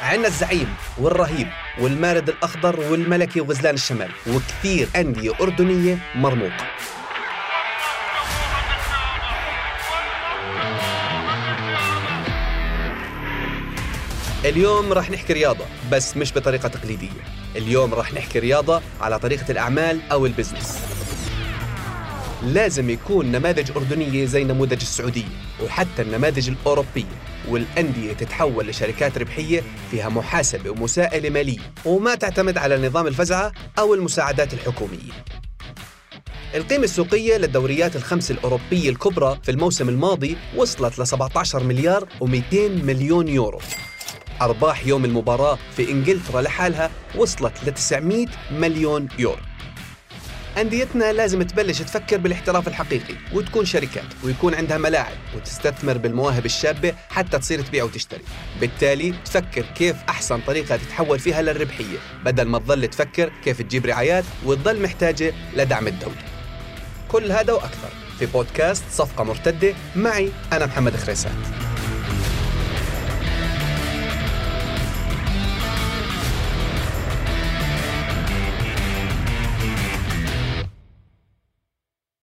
عندنا الزعيم والرهيب والمارد الأخضر والملكي وغزلان الشمال وكثير أندية أردنية مرموقة. اليوم راح نحكي رياضة بس مش بطريقة تقليدية. اليوم راح نحكي رياضة على طريقة الأعمال أو البزنس. لازم يكون نماذج أردنية زي نموذج السعودية وحتى النماذج الأوروبية والأندية تتحول لشركات ربحية فيها محاسبة ومساءلة مالية وما تعتمد على نظام الفزعة أو المساعدات الحكومية. القيمة السوقية للدوريات الخمس الأوروبية الكبرى في الموسم الماضي وصلت ل 17 مليار و200 مليون يورو. أرباح يوم المباراة في إنجلترا لحالها وصلت ل 900 مليون يورو. أنديتنا لازم تبلش تفكر بالاحتراف الحقيقي وتكون شركات ويكون عندها ملاعب وتستثمر بالمواهب الشابة حتى تصير تبيع وتشتري. بالتالي تفكر كيف أحسن طريقة تتحول فيها للربحية بدل ما تظل تفكر كيف تجيب رعايات وتظل محتاجة لدعم الدولة. كل هذا وأكثر في بودكاست صفقة مرتدة معي أنا محمد خريسات